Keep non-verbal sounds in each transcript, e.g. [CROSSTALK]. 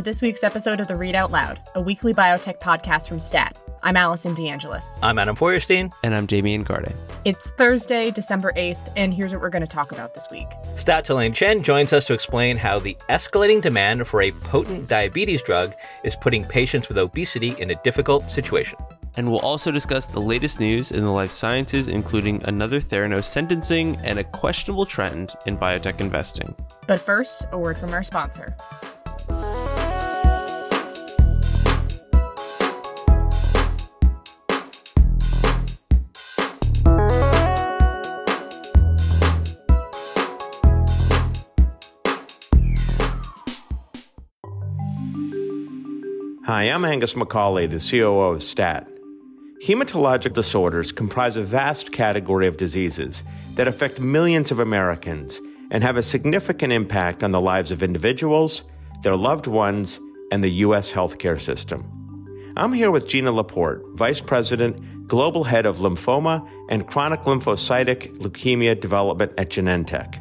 Welcome to this week's episode of The Readout Loud, a weekly biotech podcast from STAT. I'm Allison DeAngelis. I'm Adam Feuerstein. And I'm Damian Garde. It's Thursday, December 8th, and here's what we're going to talk about this week. Stat Elaine Chen joins us to explain how the escalating demand for a potent diabetes drug is putting patients with obesity in a difficult situation. And we'll also discuss the latest news in the life sciences, including another Theranos sentencing and a questionable trend in biotech investing. But first, a word from our sponsor. Hi, I'm Angus McCauley, the COO of STAT. Hematologic disorders comprise a vast category of diseases that affect millions of Americans and have a significant impact on the lives of individuals, their loved ones, and the U.S. healthcare system. I'm here with Gina Laporte, Vice President, Global Head of Lymphoma and Chronic Lymphocytic Leukemia Development at Genentech.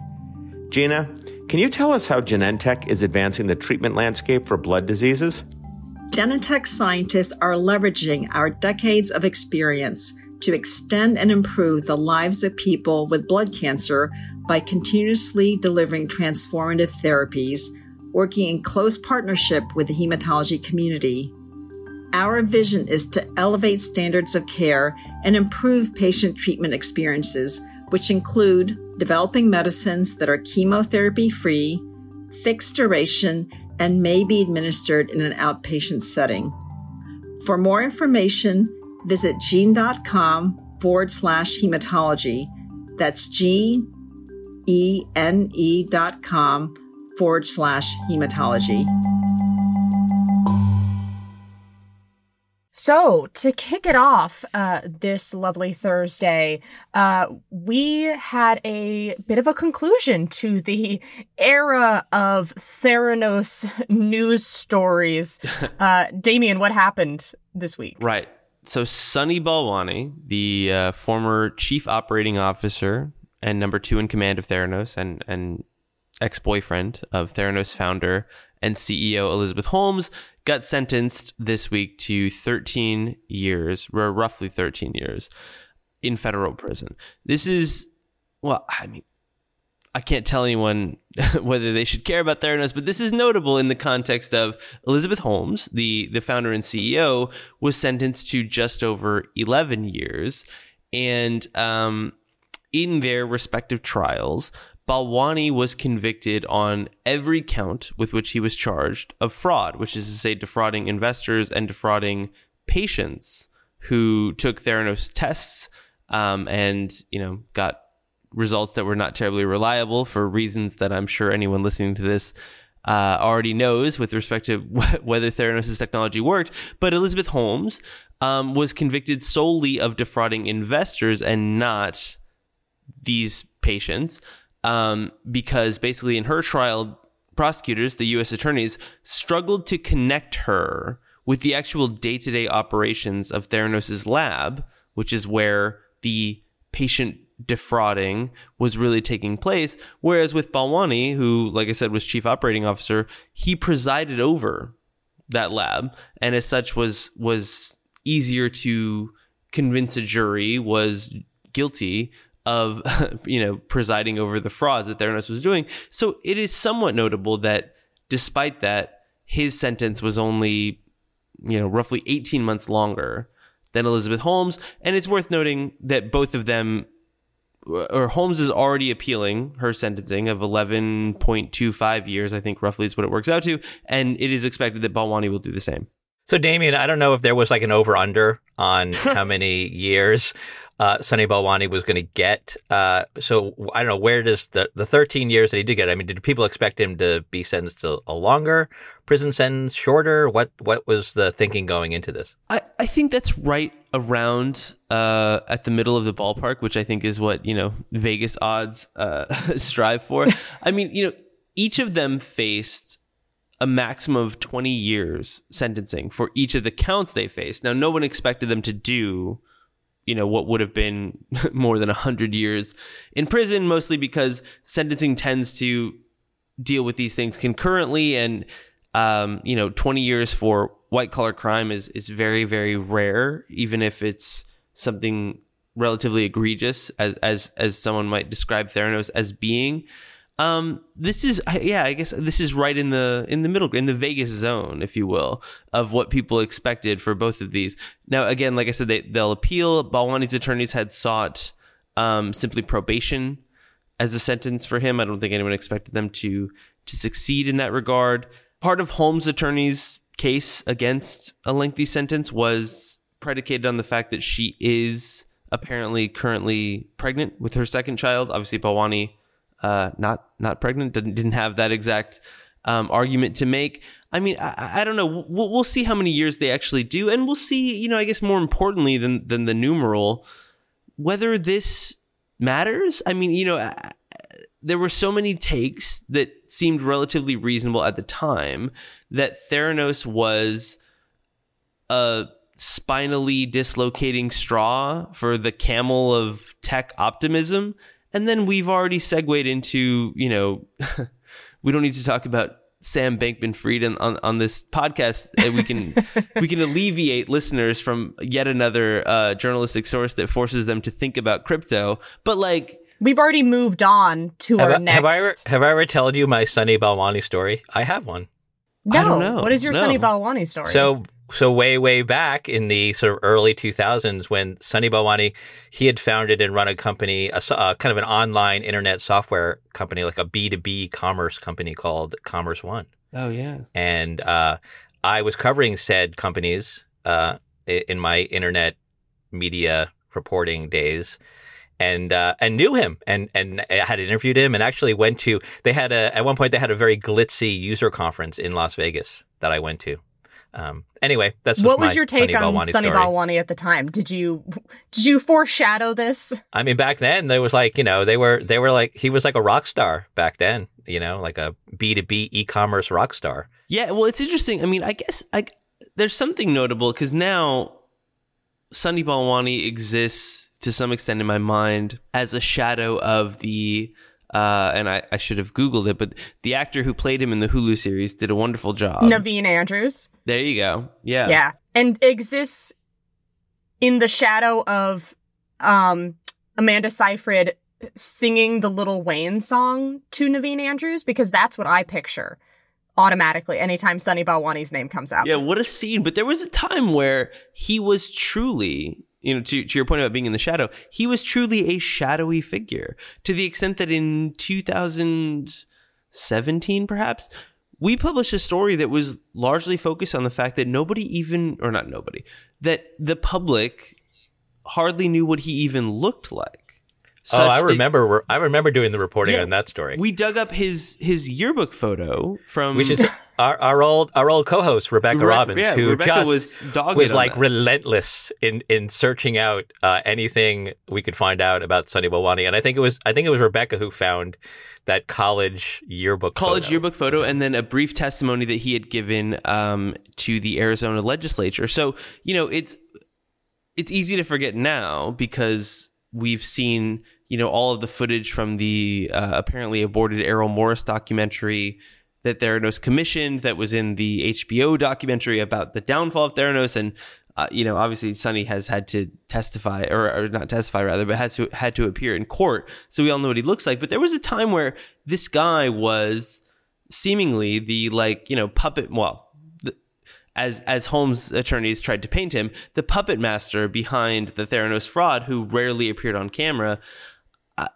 Gina, can you tell us how Genentech is advancing the treatment landscape for blood diseases? Genentech scientists are leveraging our decades of experience to extend and improve the lives of people with blood cancer by continuously delivering transformative therapies, working in close partnership with the hematology community. Our vision is to elevate standards of care and improve patient treatment experiences, which include developing medicines that are chemotherapy free, fixed duration, and may be administered in an outpatient setting. For more information, visit gene.com forward slash hematology. That's G E N E dot com forward slash hematology. So, to kick it off uh, this lovely Thursday, uh, we had a bit of a conclusion to the era of Theranos [LAUGHS] news stories. [LAUGHS] Uh, Damian, what happened this week? Right. So, Sunny Balwani, the uh, former chief operating officer and number two in command of Theranos and, and ex boyfriend of Theranos founder and CEO Elizabeth Holmes got sentenced this week to 13 years, or roughly 13 years, in federal prison. This is, well, I mean, I can't tell anyone [LAUGHS] whether they should care about Theranos, but this is notable in the context of Elizabeth Holmes, the, the founder and CEO, was sentenced to just over 11 years. And um, in their respective trials, Balwani was convicted on every count with which he was charged of fraud, which is to say, defrauding investors and defrauding patients who took Theranos tests um, and you know got results that were not terribly reliable for reasons that I'm sure anyone listening to this uh, already knows with respect to [LAUGHS] whether Theranos' technology worked. But Elizabeth Holmes um, was convicted solely of defrauding investors and not these patients um, because basically in her trial, prosecutors, the U.S. attorneys, struggled to connect her with the actual day to day operations of Theranos' lab, which is where the patient defrauding was really taking place. Whereas with Balwani, who, like I said, was chief operating officer, he presided over that lab, and as such was was easier to convince a jury was guilty of [LAUGHS] you know presiding over the frauds that Theranos was doing. So it is somewhat notable that despite that, his sentence was only you know roughly 18 months longer than Elizabeth Holmes, and it's worth noting that both of them or Holmes is already appealing her sentencing of 11.25 years, I think roughly is what it works out to, and it is expected that Balwani will do the same. So, Damian, I don't know if there was like an over under on how [LAUGHS] many years uh, Sunny Balwani was going to get. Uh, so I don't know where does the the 13 years that he did get. I mean, did people expect him to be sentenced to a longer prison sentence, shorter? What what was the thinking going into this? I, I think that's right around uh, at the middle of the ballpark, which I think is what you know Vegas odds uh, [LAUGHS] strive for. [LAUGHS] I mean, you know, each of them faced a maximum of 20 years sentencing for each of the counts they faced. Now, no one expected them to do you know what would have been [LAUGHS] more than 100 years in prison mostly because sentencing tends to deal with these things concurrently and um, you know, 20 years for white collar crime is, is very, very rare, even if it's something relatively egregious as, as, as someone might describe Theranos as being. Um, this is, yeah, I guess this is right in the, in the middle, in the Vegas zone, if you will, of what people expected for both of these. Now, again, like I said, they, they'll appeal. Balwani's attorneys had sought, um, simply probation as a sentence for him. I don't think anyone expected them to, to succeed in that regard. Part of Holmes' attorney's case against a lengthy sentence was predicated on the fact that she is apparently currently pregnant with her second child. Obviously, Balwani uh, not not pregnant, didn't didn't have that exact um, argument to make. I mean, I, I don't know. We'll, we'll see how many years they actually do, and we'll see. You know, I guess more importantly than than the numeral, whether this matters. I mean, you know, there were so many takes that seemed relatively reasonable at the time that Theranos was a spinally dislocating straw for the camel of tech optimism. And then we've already segued into, you know, [LAUGHS] we don't need to talk about Sam Bankman Fried on, on, on, this podcast. And We can we can alleviate listeners from yet another uh, journalistic source that forces them to think about crypto. But like we've already moved on to have our I, next. Have I ever have I ever told you my Sunny Balwani story? I have one. No. I don't know. What is your No. Sunny Balwani story? So so way way back in the sort of early 2000s when Sunny Balwani he had founded and run a company a, so- uh, kind of an online internet software company like a B2B commerce company called Commerce One Oh yeah. and uh, I was covering said companies uh, in my internet media reporting days, and uh, and knew him, and and had interviewed him, and actually went to. They had a at one point they had a very glitzy user conference in Las Vegas that I went to. Um, anyway, that's what was my your take Sunny on Balwani Sunny story. Balwani at the time? Did you did you foreshadow this? I mean, back then there was like you know they were they were like he was like a rock star back then, you know, like a B two B e commerce rock star. Yeah, well, it's interesting. I mean, I guess I, there's something notable because now Sunny Balwani exists to some extent in my mind as a shadow of the, uh, and I, I should have Googled it, but the actor who played him in the Hulu series did a wonderful job. Naveen Andrews. There you go. Yeah. Yeah. And exists in the shadow of um Amanda Seyfried singing the Lil Wayne song to Naveen Andrews because that's what I picture automatically anytime Sunny Balwani's name comes out. Yeah, what a scene. But there was a time where he was truly, you know, to, to your point about being in the shadow, he was truly a shadowy figure to the extent that in 2017, perhaps, we published a story that was largely focused on the fact that nobody even, or not nobody, that the public hardly knew what he even looked like. Oh, I remember. I remember doing the reporting Yeah. on that story. We dug up his his yearbook photo from which is our, our old our old co-host Rebecca Re- Robbins, yeah, who Rebecca just was was like that. relentless in in searching out uh, anything we could find out about Sunny Balwani, and I think it was I think it was Rebecca who found that college yearbook college photo. yearbook photo and then a brief testimony that he had given um, to the Arizona legislature. So, you know, it's it's easy to forget now because we've seen, you know, all of the footage from the uh, apparently aborted Errol Morris documentary that Theranos commissioned that was in the HBO documentary about the downfall of Theranos and uh, you know, obviously Sunny has had to testify or, or not testify rather, but has to had to appear in court. So we all know what he looks like. But there was a time where this guy was seemingly the like, you know, puppet, well, the, as as Holmes' attorneys tried to paint him, the puppet master behind the Theranos fraud who rarely appeared on camera.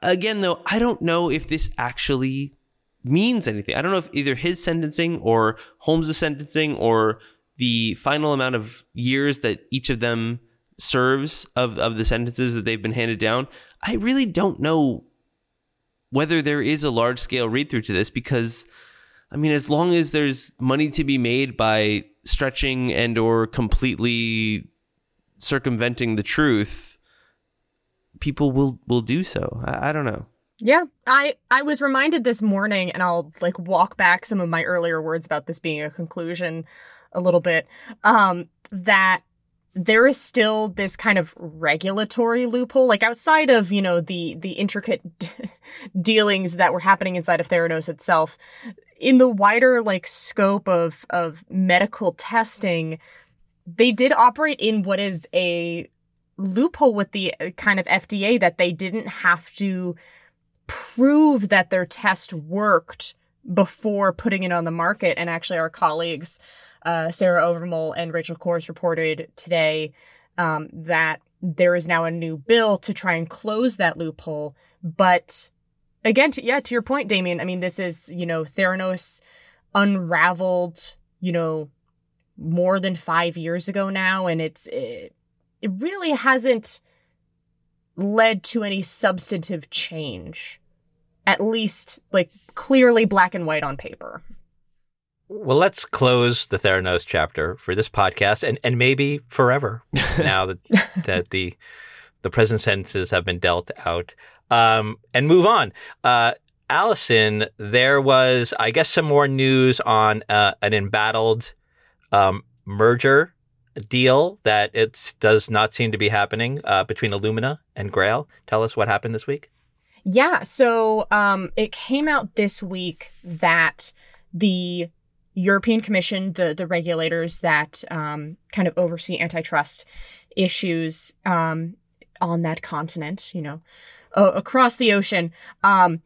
Again though, I don't know if this actually means anything. I don't know if either his sentencing or Holmes' sentencing or the final amount of years that each of them serves of, of the sentences that they've been handed down. I really don't know whether there is a large scale read through to this because I mean as long as there's money to be made by stretching and or completely circumventing the truth, people will will do so. I, I don't know. Yeah, I I was reminded this morning, and I'll like walk back some of my earlier words about this being a conclusion a little bit. Um, that there is still this kind of regulatory loophole, like outside of you know the the intricate [LAUGHS] dealings that were happening inside of Theranos itself. in the wider like scope of of medical testing, they did operate in what is a loophole with the uh, kind of FDA that they didn't have to prove that their test worked before putting it on the market. And actually, our colleagues, uh, Sarah Owermohle and Rachel Cohrs, reported today um, that there is now a new bill to try and close that loophole. But again, to, yeah, to your point, Damian, I mean, this is, you know, Theranos unraveled, you know, more than five years ago now. And it's, it, it really hasn't led to any substantive change. At least, like, clearly black and white on paper. Well, let's close the Theranos chapter for this podcast and, and maybe forever [LAUGHS] now that, that the the present sentences have been dealt out um, and move on. Uh, Allison, there was, I guess, some more news on uh, an embattled um, merger deal that it does not seem to be happening uh, between Illumina and Grail. Tell us what happened this week. Yeah, so um, it came out this week that the European Commission, the the regulators that um, kind of oversee antitrust issues um, on that continent, you know, across the ocean, um,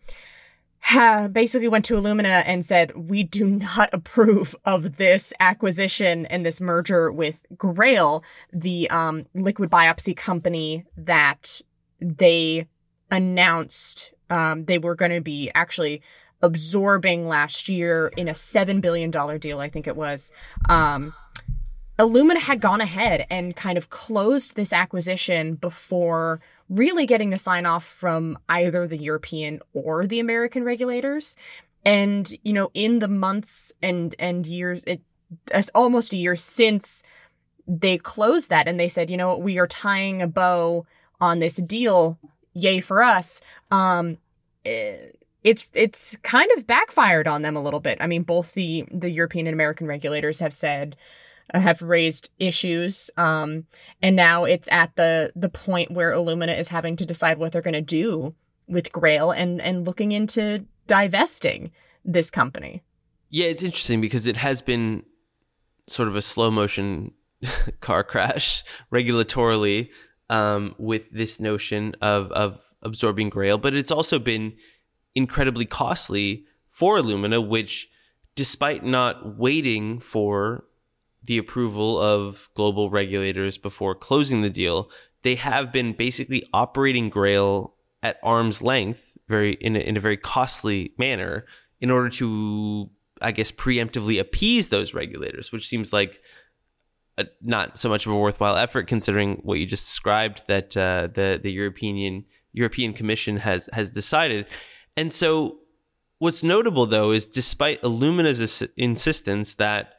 basically went to Illumina and said, "We do not [LAUGHS] approve of this acquisition and this merger with Grail, the um, liquid biopsy company that they announced um, they were going to be actually absorbing last year in a $7 billion deal, I think it was. Um, Illumina had gone ahead and kind of closed this acquisition before really getting the sign off from either the European or the American regulators. And, you know, in the months and, and years, it, it's almost a year since they closed that and they said, you know, we are tying a bow on this deal yay for us. Um, it's it's kind of backfired on them a little bit. I mean, both the the European and American regulators have said have raised issues, um, and now it's at the the point where Illumina is having to decide what they're going to do with Grail and and looking into divesting this company. Yeah, it's interesting because it has been sort of a slow motion [LAUGHS] car crash regulatorily um, with this notion of of absorbing Grail, but it's also been incredibly costly for Illumina, which, despite not waiting for the approval of global regulators before closing the deal, they have been basically operating Grail at arm's length, very in a, in a very costly manner, in order to, I guess, preemptively appease those regulators, which seems like a, not so much of a worthwhile effort considering what you just described that uh, the the European European Commission has has decided. And so, what's notable though is despite Illumina's insistence that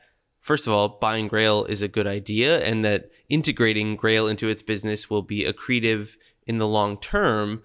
first of all, buying Grail is a good idea, and that integrating Grail into its business will be accretive in the long term.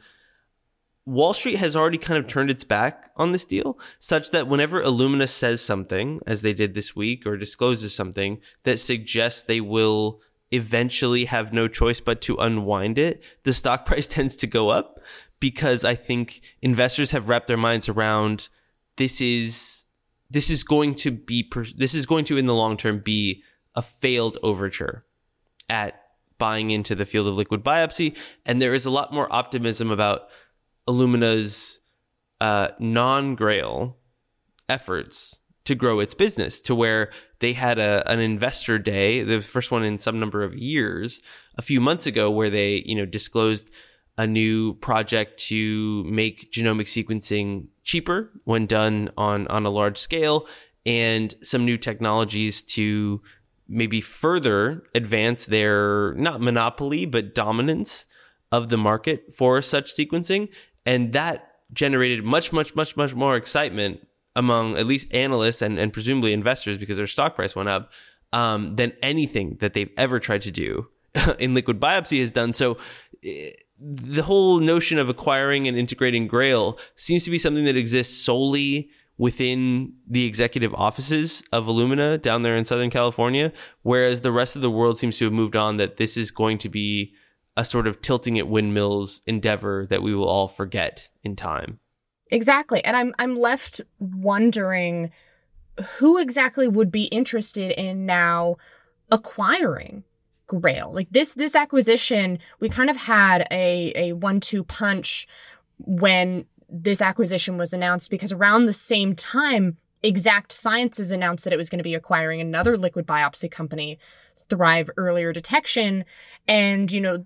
Wall Street has already kind of turned its back on this deal, such that whenever Illumina says something, as they did this week, or discloses something that suggests they will eventually have no choice but to unwind it, the stock [LAUGHS] price tends to go up because I think investors have wrapped their minds around this is this is going to be this is going to in the long term be a failed overture at buying into the field of liquid biopsy. And there is a lot more optimism about Illumina's uh, non-grail efforts to grow its business to where they had a, an investor day, the first one in some number of years, a few months ago, where they, you know, disclosed a new project to make genomic sequencing cheaper when done on, on a large scale and some new technologies to maybe further advance their not monopoly, but dominance of the market for such sequencing. And that generated much, much, much, much more excitement among at least analysts and, and presumably investors because their stock price went up um, than anything that they've ever tried to do [LAUGHS] in liquid biopsy has done. So eh, the whole notion of acquiring and integrating Grail seems to be something that exists solely within the executive offices of Illumina down there in Southern California, whereas the rest of the world seems to have moved on that this is going to be a sort of tilting at windmills endeavor that we will all forget in time. Exactly. And I'm I'm left wondering who exactly would be interested in now acquiring Grail. Like this this acquisition, we kind of had a a one-two punch when this acquisition was announced because around the same time Exact Sciences announced that it was going to be acquiring another liquid biopsy company, Thrive Earlier Detection, and you know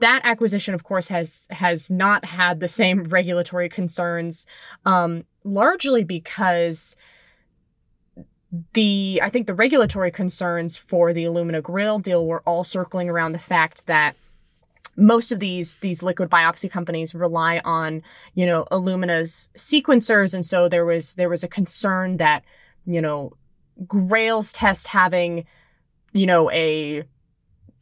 that acquisition of course has has not had the same [LAUGHS] regulatory concerns um largely because the I think the regulatory concerns for the Illumina Grail deal were all circling around the fact that most of these these liquid biopsy companies rely on you know Illumina's sequencers, and so there was there was a concern that you know Grail's test having you know a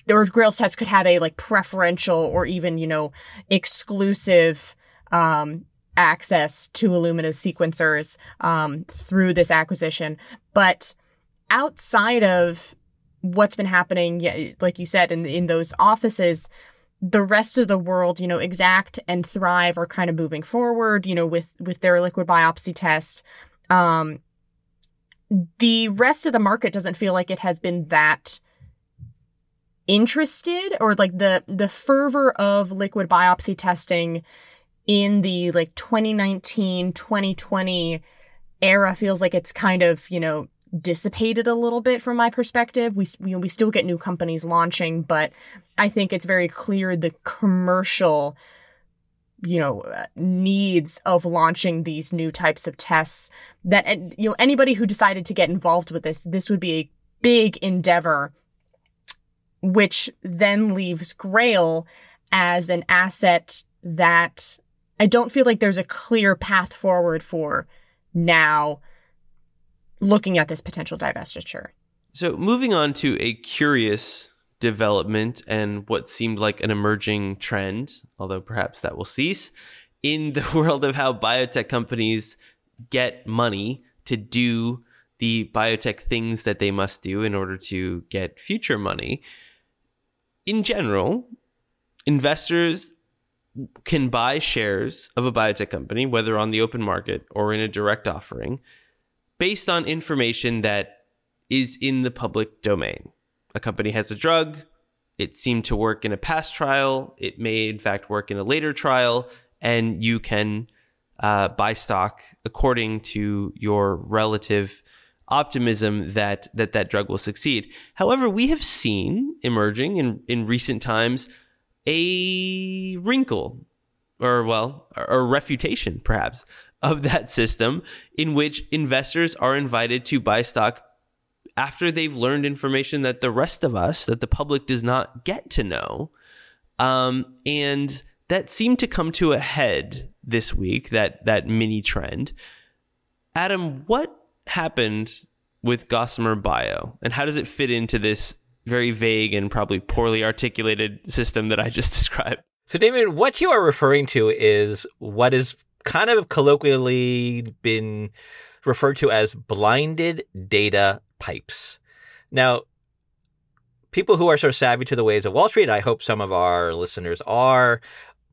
or Grail's test could have a like preferential or even you know exclusive um, access to Illumina's sequencers um, through this acquisition. But outside of what's been happening, like you said, in in those offices, the rest of the world, you know, Exact and Thrive are kind of moving forward, you know, with with their liquid biopsy test. Um, the rest of the market doesn't feel like it has been that interested or like the the fervor of liquid biopsy testing in the like 2019 2020 era feels like it's kind of you know dissipated a little bit from my perspective. We you know, we still get new companies launching but i think it's very clear the commercial you know uh, needs of launching these new types of tests that you know anybody who decided to get involved with this this would be a big endeavor which then leaves grail as an asset that I don't feel like there's a clear path forward for now looking at this potential divestiture. So, moving on to a curious development and what seemed like an emerging trend, although perhaps that will cease, in the [LAUGHS] world of how biotech companies get money to do the biotech things that they must do in order to get future money. In general, investors can buy shares of a biotech company, whether on the open market or in a direct offering, based on information that is in the public domain. A company has a drug, it seemed to work in a past trial, it may in fact work in a later trial, and you can uh, buy stock according to your relative optimism that that that drug will succeed. However, we have seen emerging in in recent times a wrinkle or well, a refutation perhaps of that system in which investors are invited to buy stock after they've learned information that the rest of us, that the public does not get to know. Um, and that seemed to come to a head this week, that, that mini trend. Adam, what happened with Gossamer Bio and how does it fit into this very vague and probably poorly articulated system that I just [LAUGHS] described. So, David, what you are referring to is what is kind of colloquially been referred to as blinded data pipes. Now, people who are sort of savvy to the ways of Wall Street, I hope some of our listeners are,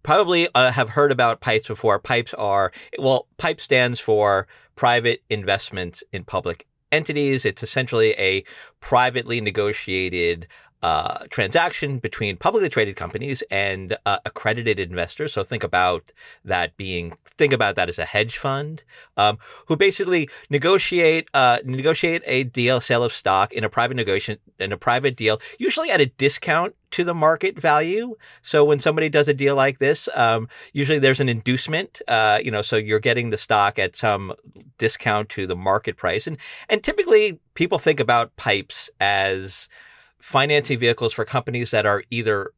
probably uh, have heard about pipes before. Pipes are, well, PIPE stands for private investment in public entities. It's essentially a privately negotiated uh, transaction between publicly traded companies and uh, accredited investors. So think about that being think about that as a hedge fund um, who basically negotiate uh, negotiate a deal sale of stock in a private negotiation in a private deal, usually at a discount to the market value. So when somebody does a deal like this, um, usually there's an inducement. Uh, you know, so you're getting the stock at some discount to the market price, and and typically people think about pipes as financing vehicles for companies that are either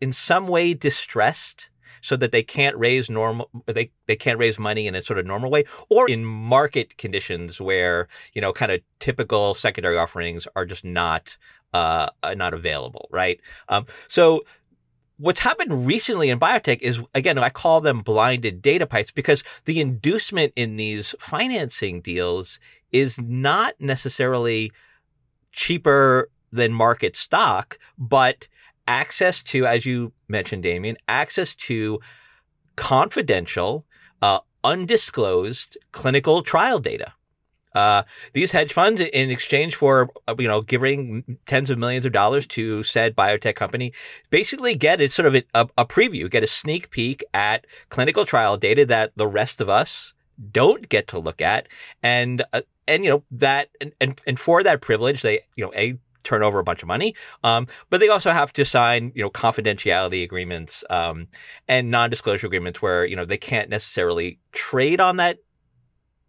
in some way distressed so that they can't raise normal they, they can't raise money in a sort of normal way or in market conditions where you know kind of typical secondary offerings are just not uh, not available right um, so what's happened recently in biotech is again i call them blinded data pipes because the inducement in these financing deals is not necessarily cheaper than market stock, but access to, as you mentioned, Damian, access to confidential, uh, undisclosed clinical trial data. Uh, these hedge funds, in exchange for uh, you know giving tens of millions of dollars to said biotech company, basically get a sort of a, a preview, get a sneak peek at clinical trial data that the rest of us don't get to look at, and uh, and you know that and, and and for that privilege, they you know a turn over a bunch of money. Um, but they also have to sign, you know, confidentiality agreements um, and non-disclosure agreements where you know they can't necessarily trade on that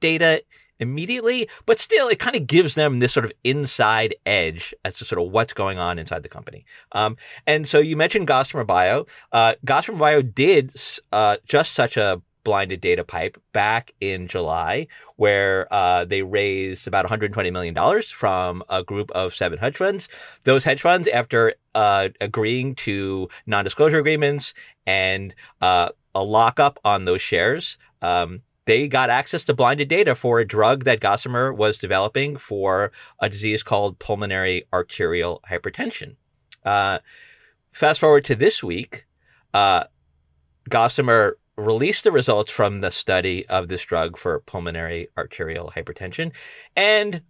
data immediately, but still, it kind of gives them this sort of inside edge as to sort of what's going on inside the company. Um, and so you mentioned Gossamer Bio. Uh, Gossamer Bio did uh, just such a blinded data pipe back in July, where uh, they raised about $120 million from a group of seven hedge funds. Those hedge funds, after uh, agreeing to non disclosure agreements and uh, a lockup on those shares, um, they got access to blinded data for a drug that Gossamer was developing for a disease called pulmonary arterial hypertension. Uh, fast forward to this week, uh, Gossamer released the results from the study of this drug for pulmonary arterial hypertension, and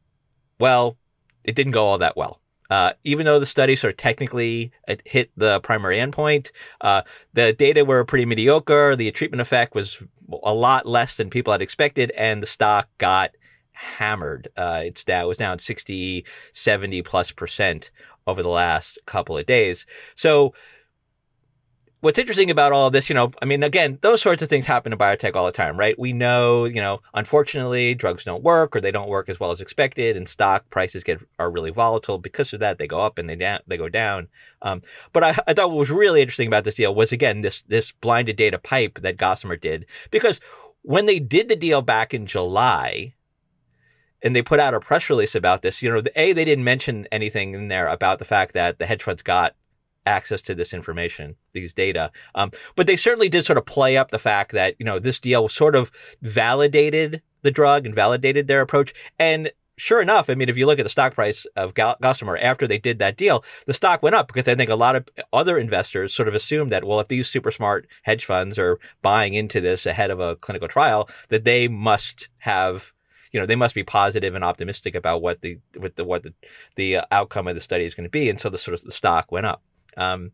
well, it didn't go all that well. Uh, even though the study sort of technically hit the primary endpoint, uh, the data were pretty mediocre. The treatment effect was a lot less than people had expected, and the stock got hammered. Uh, it's down, it was down 60, 70 plus percent over the last couple of days. So what's interesting about all of this, you know, I mean, again, those sorts of things happen in biotech all the time, right? We know, you know, unfortunately, drugs don't work or they don't work as well as expected, and stock prices get are really volatile because of that. They go up and they down, they go down. Um, but I, I thought what was really interesting about this deal was again this this blinded data pipe that Gossamer did because when they did the deal back in July, and they put out a press release about this. You know, a they didn't mention anything in there about the fact that the hedge funds got access to this information, these data. Um, but they certainly did sort of play up the fact that, you know, this deal sort of validated the drug and validated their approach. And sure enough, I mean, if you look at the stock price of Gossamer after they did that deal, the stock went up because I think a lot of other investors sort of assumed that, well, if these super smart hedge funds are buying into this ahead of a clinical trial, that they must have you know they must be positive and optimistic about what the what the what the, the outcome of the study is going to be and so the sort of the stock went up um,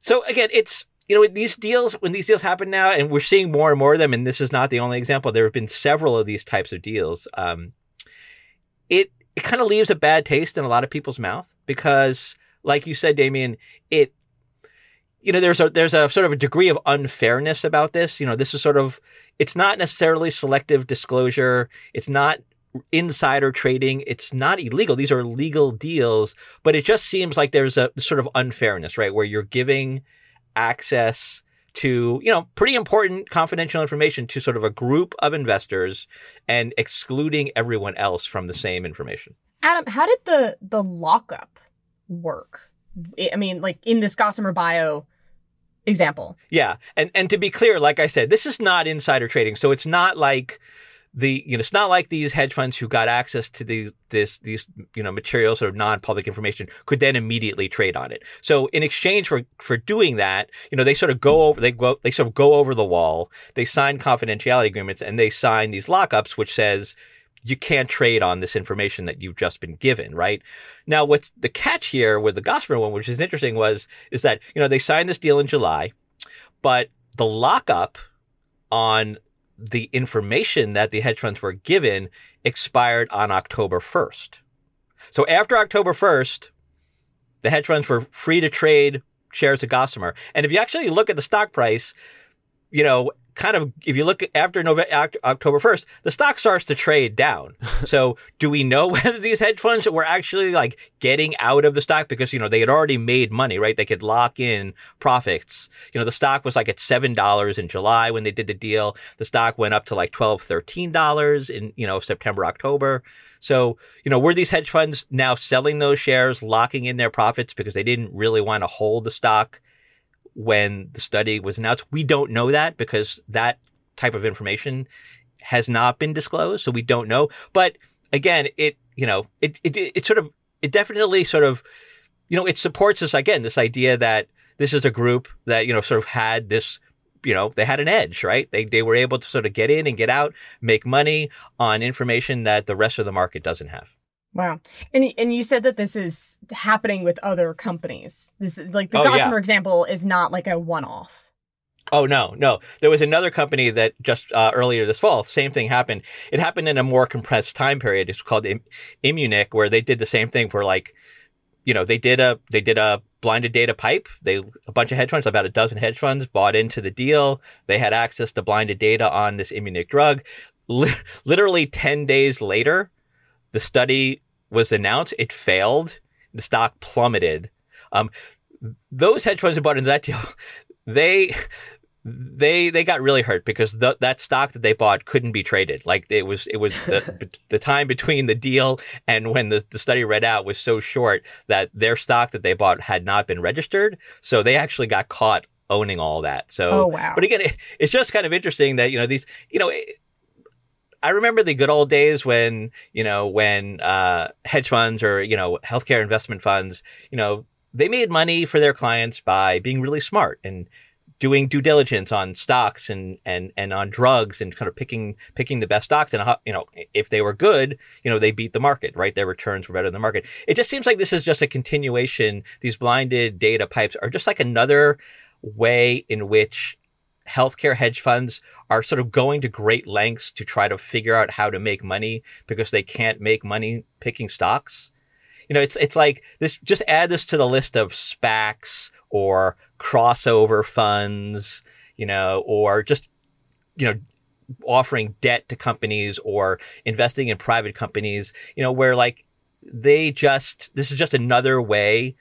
so again, it's you know these deals when these deals happen now, and we're seeing more and more of them. And this is not the only example. There have been several of these types of deals. Um, it it kind of leaves a bad taste in a lot of people's mouth because, like you said, Damian, it you know there's a there's a sort of a degree of unfairness about this. You know, this is sort of it's not necessarily selective disclosure. It's not insider trading. It's not illegal. These are legal deals, but it just seems like there's a sort of unfairness, right? Where you're giving access to, you know, pretty important confidential information to sort of a group of investors and excluding everyone else from the same information. Adam, how did the the lockup work? I mean, like in this Gossamer bio example. Yeah. And and to be clear, like I said, this is not insider trading. So it's not like the you know it's not like these hedge funds who got access to these this these you know materials or non-public information could then immediately trade on it. So in exchange for for doing that, you know they sort of go over they go they sort of go over the wall. They sign confidentiality agreements and they sign these lockups which says you can't trade on this information that you've just been given, right? Now, what's the catch here with the Gossamer one, which is interesting, was is that you know they signed this deal in July, but the lockup on the information that the hedge funds were given expired on October 1st. So after October 1st, the hedge funds were free to trade shares of Gossamer. And if you actually look at the stock price, you know, kind of if you look after November, October 1st, the stock starts to trade down. [LAUGHS] so do we know [LAUGHS] whether these hedge funds were actually like getting out of the stock because, you know, they had already made money, right? They could lock in profits. You know, the stock was like at $7 in July when they did the deal. The stock went up to like $12, $13 in, you know, September, October. So, you know, were these hedge funds now selling those shares, locking in their profits because they didn't really want to hold the stock when the study was announced. We don't know that because that type of information has not been disclosed, so we don't know. But again, it you know it it it sort of it definitely sort of you know it supports this again this idea that this is a group that you know sort of had this you know, they had an edge, right? They, they were able to sort of get in and get out, make money on information that the rest of the market doesn't have. Wow. And and you said that this is happening with other companies. This is like the Oh, Gossamer yeah. example is not like a one-off. Oh no, no. There was another company that just uh, earlier this fall, same thing happened. It happened in a more compressed time period. It's called Im- Immunic, where they did the same thing for like, you know, they did a they did a blinded data pipe. They a bunch of hedge funds, about a dozen hedge funds, bought into the deal. They had access to blinded data on this Immunic drug. Li- literally ten days later, the study was announced. It failed. The stock plummeted. Um, those hedge funds who bought into that deal, [LAUGHS] they they they got really hurt because the, that stock that they bought couldn't be traded. Like it was it was the, [LAUGHS] the time between the deal and when the, the study read out was so short that their stock that they bought had not been registered. So they actually got caught owning all that. So Oh, wow. But again, it, it's just kind of interesting that you know these you know. It, I remember the good old days when, you know, when uh, hedge funds or, you know, healthcare investment funds, you know, they made money for their clients by being really smart and doing due diligence on stocks and, and, and on drugs and kind of picking, picking the best stocks. And, you know, if they were good, you know, they beat the market, right? Their returns were better than the market. It just seems like this is just a continuation. These blinded data pipes are just like another way in which healthcare hedge funds are sort of going to great lengths to try to figure out how to make money because they can't make money picking stocks. You know, it's it's like this. Just add this to the list of SPACs or crossover funds. You know, or just you know offering debt to companies or investing in private companies. You know, where like they just this is just another way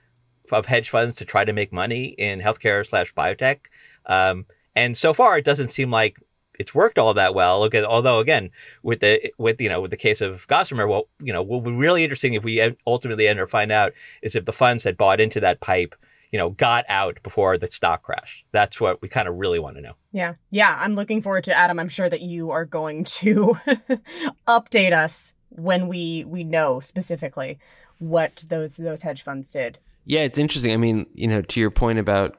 of hedge funds to try to make money in healthcare slash biotech. Um, and so far, it doesn't seem like it's worked all that well. Again, although again, with the with you know with the case of Gossamer, what you know will be really interesting if we ultimately end up find out is if the funds that bought into that pipe, you know, got out before the stock crash. That's what we kind of really want to know. Yeah. Yeah, I'm looking forward to Adam. I'm sure that you are going to [LAUGHS] update us when we we know specifically what those those hedge funds did. Yeah, it's interesting. I mean, you know, to your point about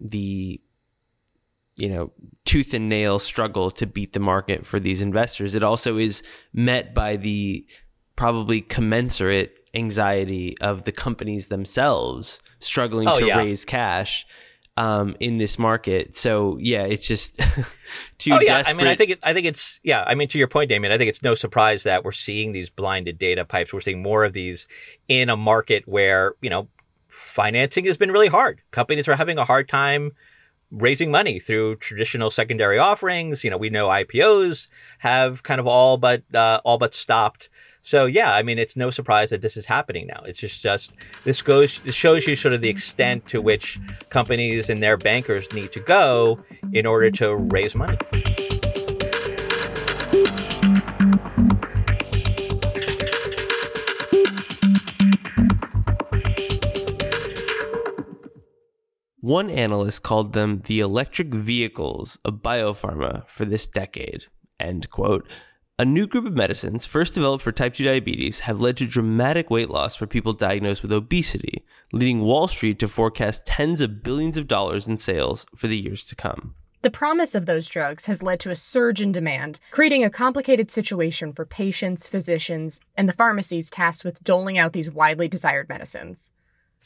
the you know, tooth and nail struggle to beat the market for these investors, it also is met by the probably commensurate anxiety of the companies themselves struggling Oh, to yeah. raise cash um, in this market. So yeah, it's just [LAUGHS] too oh yeah, desperate. I mean, I think it, I think it's yeah. I mean, to your point, Damian, I think it's no surprise that we're seeing these blinded data pipes. We're seeing more of these in a market where you know financing has been really hard. Companies are having a hard time raising money through traditional secondary offerings. You know, we know IPOs have kind of all but uh, all but stopped. So yeah, I mean, it's no surprise that this is happening now. It's just just this goes this shows you sort of the extent to which companies and their bankers need to go in order to raise money. One analyst called them the electric vehicles of biopharma for this decade. End quote. A new group of medicines, first developed for type 2 diabetes, have led to dramatic weight loss for people diagnosed with obesity, leading Wall Street to forecast tens of billions of dollars in sales for the years to come. The promise of those drugs has led to a surge in demand, creating a complicated situation for patients, physicians, and the pharmacies tasked with doling out these widely desired medicines.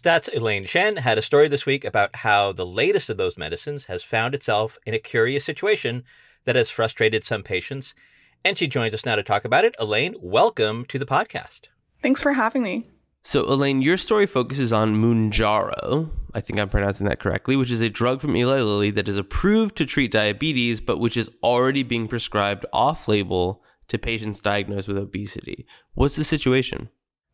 Stats Elaine Chen had a story this week about how the latest of those medicines has found itself in a curious situation that has frustrated some patients. And she joins us now to talk about it. Elaine, welcome to the podcast. Thanks for having me. So, Elaine, your story focuses on Mounjaro, I think I'm pronouncing that correctly, which is a drug from Eli Lilly that is approved to treat diabetes, but which is already being prescribed off label to patients diagnosed with obesity. What's the situation?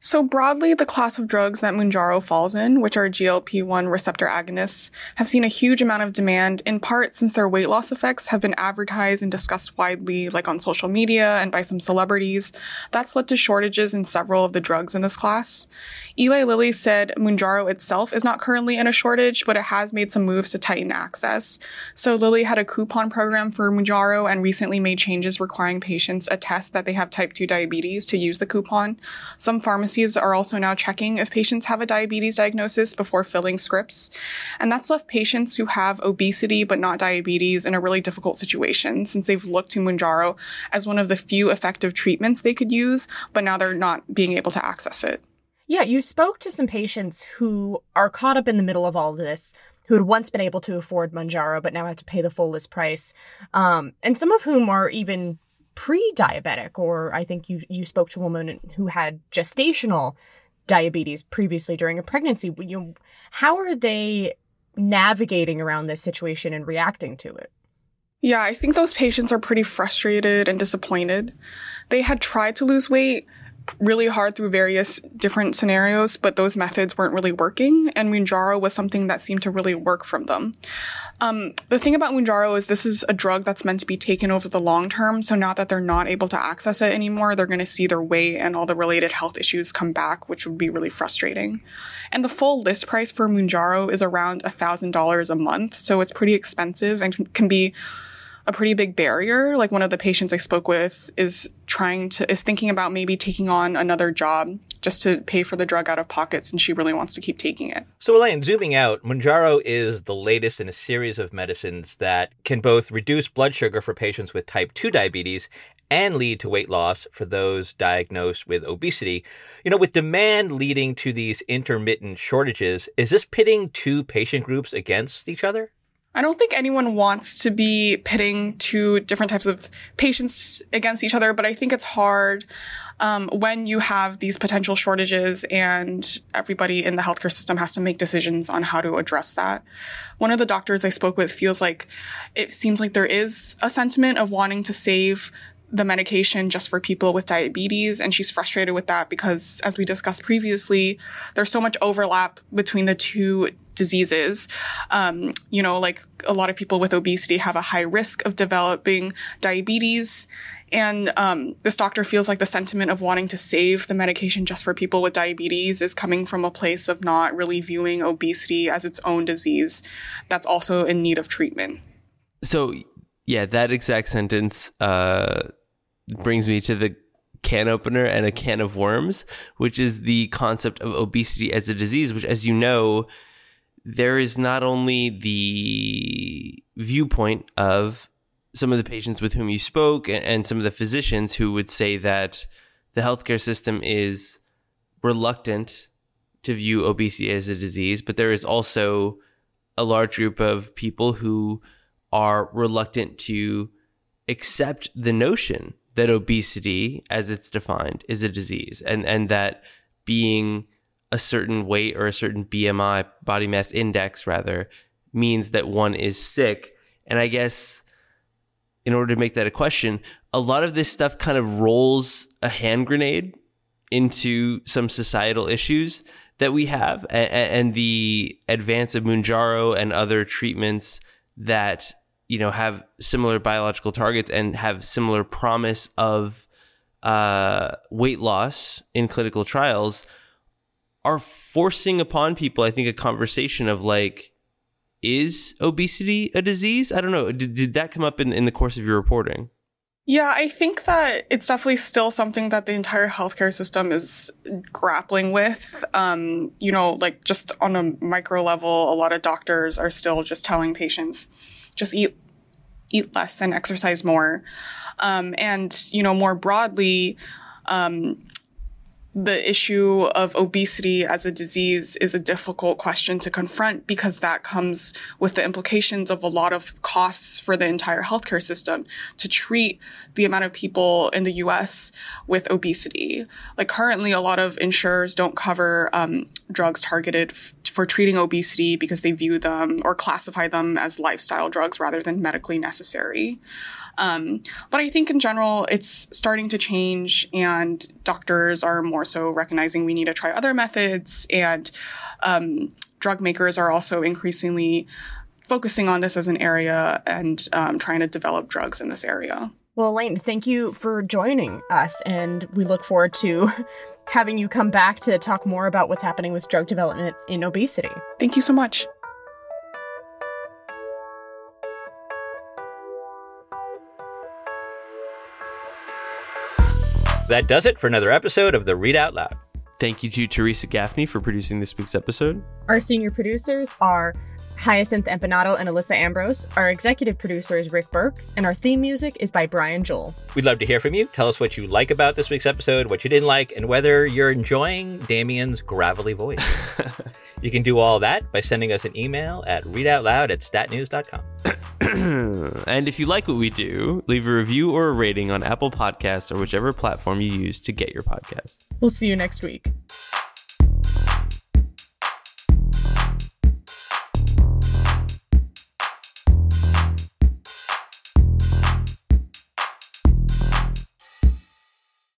So, broadly, the class of drugs that Mounjaro falls in, which are GLP 1 receptor agonists, have seen a huge amount of demand, in part since their weight loss effects have been advertised and discussed widely, like on social media and by some celebrities. That's led to shortages in several of the drugs in this class. Eli Lilly said Mounjaro itself is not currently in a shortage, but it has made some moves to tighten access. So, Lilly had a coupon program for Mounjaro and recently made changes requiring patients attest that they have type 2 diabetes to use the coupon. Some pharmacies pharmacies are also now checking if patients have a diabetes diagnosis before filling scripts. And that's left patients who have obesity but not diabetes in a really difficult situation since they've looked to Mounjaro as one of the few effective treatments they could use, but now they're not being able to access it. Yeah, you spoke to some patients who are caught up in the middle of all of this, who had once been able to afford Mounjaro, but now have to pay the full list price, um, and some of whom are even pre-diabetic, or I think you you spoke to a woman who had gestational diabetes previously during a pregnancy. You, how are they navigating around this situation and reacting to it? Yeah, I think those patients are pretty frustrated and disappointed. They had tried to lose weight really hard through various different scenarios, but those methods weren't really working, and Mounjaro was something that seemed to really work from them. Um, the thing about Mounjaro is this is a drug that's meant to be taken over the long term, so now that they're not able to access it anymore, they're going to see their weight and all the related health issues come back, which would be really frustrating. And the full list price for Mounjaro is around $1,000 a month, so it's pretty expensive and can be a pretty big barrier. Like one of the patients I spoke with is trying to, is thinking about maybe taking on another job just to pay for the drug out of pockets and she really wants to keep taking it. So Elaine, zooming out, Mounjaro is the latest in a series of medicines that can both reduce blood sugar for patients with type 2 diabetes and lead to weight loss for those diagnosed with obesity. You know, with demand leading to these intermittent shortages, is this pitting two patient groups against each other? I don't think anyone wants to be pitting two different types of patients against each other, but I think it's hard um, when you have these potential shortages and everybody in the healthcare system has to make decisions on how to address that. One of the doctors I spoke with feels like it seems like there is a sentiment of wanting to save the medication just for people with diabetes. And she's frustrated with that because, as we discussed previously, there's so much overlap between the two diseases. Um, you know, like a lot of people with obesity have a high risk of developing diabetes. And um, this doctor feels like the sentiment of wanting to save the medication just for people with diabetes is coming from a place of not really viewing obesity as its own disease that's also in need of treatment. So, yeah, that exact sentence uh, brings me to the can opener and a can of worms, which is the concept of obesity as a disease, which, as you know, there is not only the viewpoint of some of the patients with whom you spoke and, some of the physicians who would say that the healthcare system is reluctant to view obesity as a disease, but there is also a large group of people who are reluctant to accept the notion that obesity, as it's defined, is a disease and, and that being a certain weight or a certain BMI, body mass index rather, means that one is sick. And I guess in order to make that a question, a lot of this stuff kind of rolls a hand grenade into some societal issues that we have and, the advance of Mounjaro and other treatments that you know have similar biological targets and have similar promise of uh, weight loss in clinical trials are forcing upon people, I think, a conversation of like, is obesity a disease? I don't know. Did, did that come up in, in the course of your reporting? Yeah, I think that it's definitely still something that the entire healthcare system is grappling with. Um, you know, like just on a micro level, a lot of doctors are still just telling patients, just eat, eat less and exercise more. Um, and, you know, more broadly, um, the issue of obesity as a disease is a difficult question to confront because that comes with the implications of a lot of costs for the entire healthcare system to treat the amount of people in the US with obesity. Like currently, a lot of insurers don't cover um, drugs targeted f- for treating obesity because they view them or classify them as lifestyle drugs rather than medically necessary. Um, but I think in general, it's starting to change, and doctors are more so recognizing we need to try other methods, and um, drug makers are also increasingly focusing on this as an area and um, trying to develop drugs in this area. Well, Elaine, thank you for joining us, and we look forward to [LAUGHS] having you come back to talk more about what's happening with drug development in obesity. Thank you so much. That does it for another episode of the Readout Loud. Thank you to Teresa Gaffney for producing this week's episode. Our senior producers are Hyacinth Empinado and Alyssa Ambrose. Our executive producer is Rick Berke, and our theme music is by Brian Joel. We'd love to hear from you. Tell us what you like about this week's episode, what you didn't like, and whether you're enjoying Damian's gravelly voice. [LAUGHS] you can do all that by sending us an email at readoutloud at statnews.com. [CLEARS THROAT] and if you like what we do, leave a review or a rating on Apple Podcasts or whichever platform you use to get your podcast. We'll see you next week.